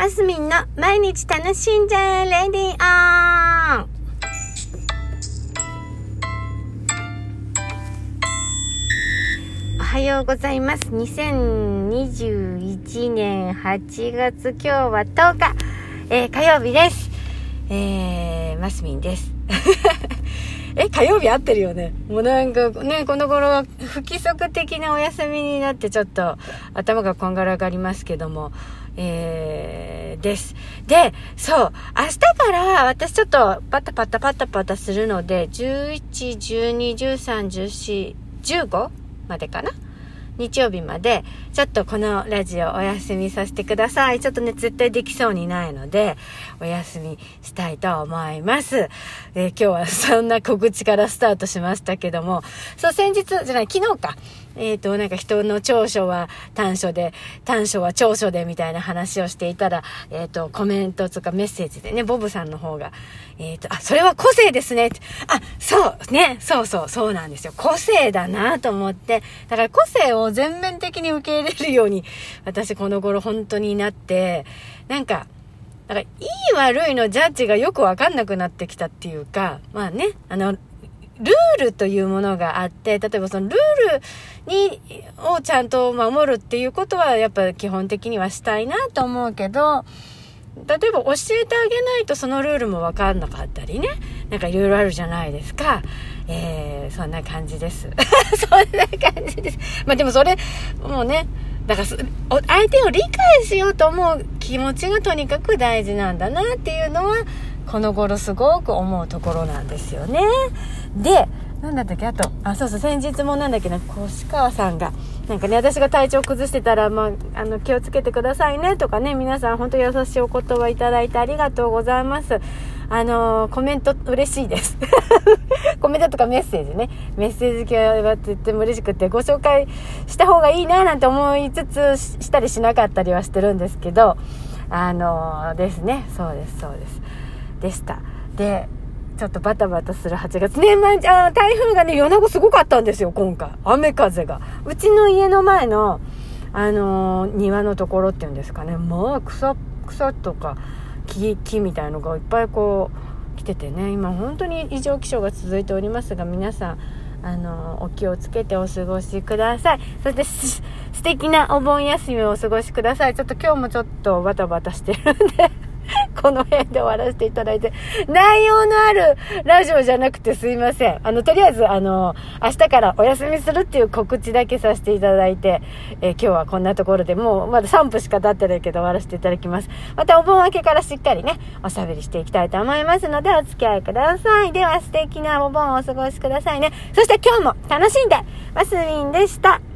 マスミンの毎日楽しんじゃえレディオンおはようございます。2021年8月今日は10日、えー、火曜日です。えー、マスミンです。え、火曜日合ってるよね？もうなんかね、この頃不規則的なお休みになってちょっと頭がこんがらがりますけども、えー、です。で、そう、明日から私ちょっとパタパタパタパタするので、11、12、13、14、15までかな？日曜日まで、ちょっとこのラジオお休みさせてください。ちょっとね、絶対できそうにないので、お休みしたいと思います。えー、今日はそんな告知からスタートしましたけども、そう、先日、じゃない、昨日か。えっ、ー、と、なんか人の長所は短所で、短所は長所でみたいな話をしていたら、えっ、ー、と、コメントとかメッセージでね、ボブさんの方が、えっ、ー、と、あ、それは個性ですね。あ、そう、ね、そうそう、そうなんですよ。個性だなと思って、だから個性を全面的に受け入れるように、私この頃本当になって、なんか、だから、いい悪いのジャッジがよくわかんなくなってきたっていうか、まあね、あの、ルールというものがあって、例えばそのルールに、をちゃんと守るっていうことはやっぱ基本的にはしたいなと思うけど、例えば教えてあげないとそのルールもわかんなかったりね。なんかいろいろあるじゃないですか。えー、そんな感じです。そんな感じです。まあでもそれ、もうね、だから相手を理解しようと思う気持ちがとにかく大事なんだなっていうのは、この頃すごく思うところなんですよね。で、なんだったっけ？あと、あ、そうそう、先日もなんだっけな、越川さんが、なんかね、私が体調崩してたら、まあ、あの、気をつけてくださいね、とかね、皆さん本当優しいお言葉いただいてありがとうございます。あのー、コメント嬉しいです。コメントとかメッセージね。メッセージ系はとっても嬉しくて、ご紹介した方がいいな、なんて思いつつしたりしなかったりはしてるんですけど、あのー、ですね。そうです、そうです。でした。で、ちょっとバタバタする8月。ね、まあ、台風がね、米子すごかったんですよ、今回。雨風が。うちの家の前の、あのー、庭のところっていうんですかね、まあ、草、草とか木、木みたいのがいっぱいこう、来ててね、今本当に異常気象が続いておりますが、皆さん、あの、お気をつけてお過ごしください。そして、素敵なお盆休みをお過ごしください。ちょっと今日もちょっとバタバタしてるんでこの辺で終わらせていただいて、内容のあるラジオじゃなくてすいません。あの、とりあえず、あの、明日からお休みするっていう告知だけさせていただいて、え、今日はこんなところでもうまだ3分しか経ってないけど終わらせていただきます。またお盆明けからしっかりね、おしゃべりしていきたいと思いますので、お付き合いください。では素敵なお盆をお過ごしくださいね。そして今日も楽しんで、マスミンでした。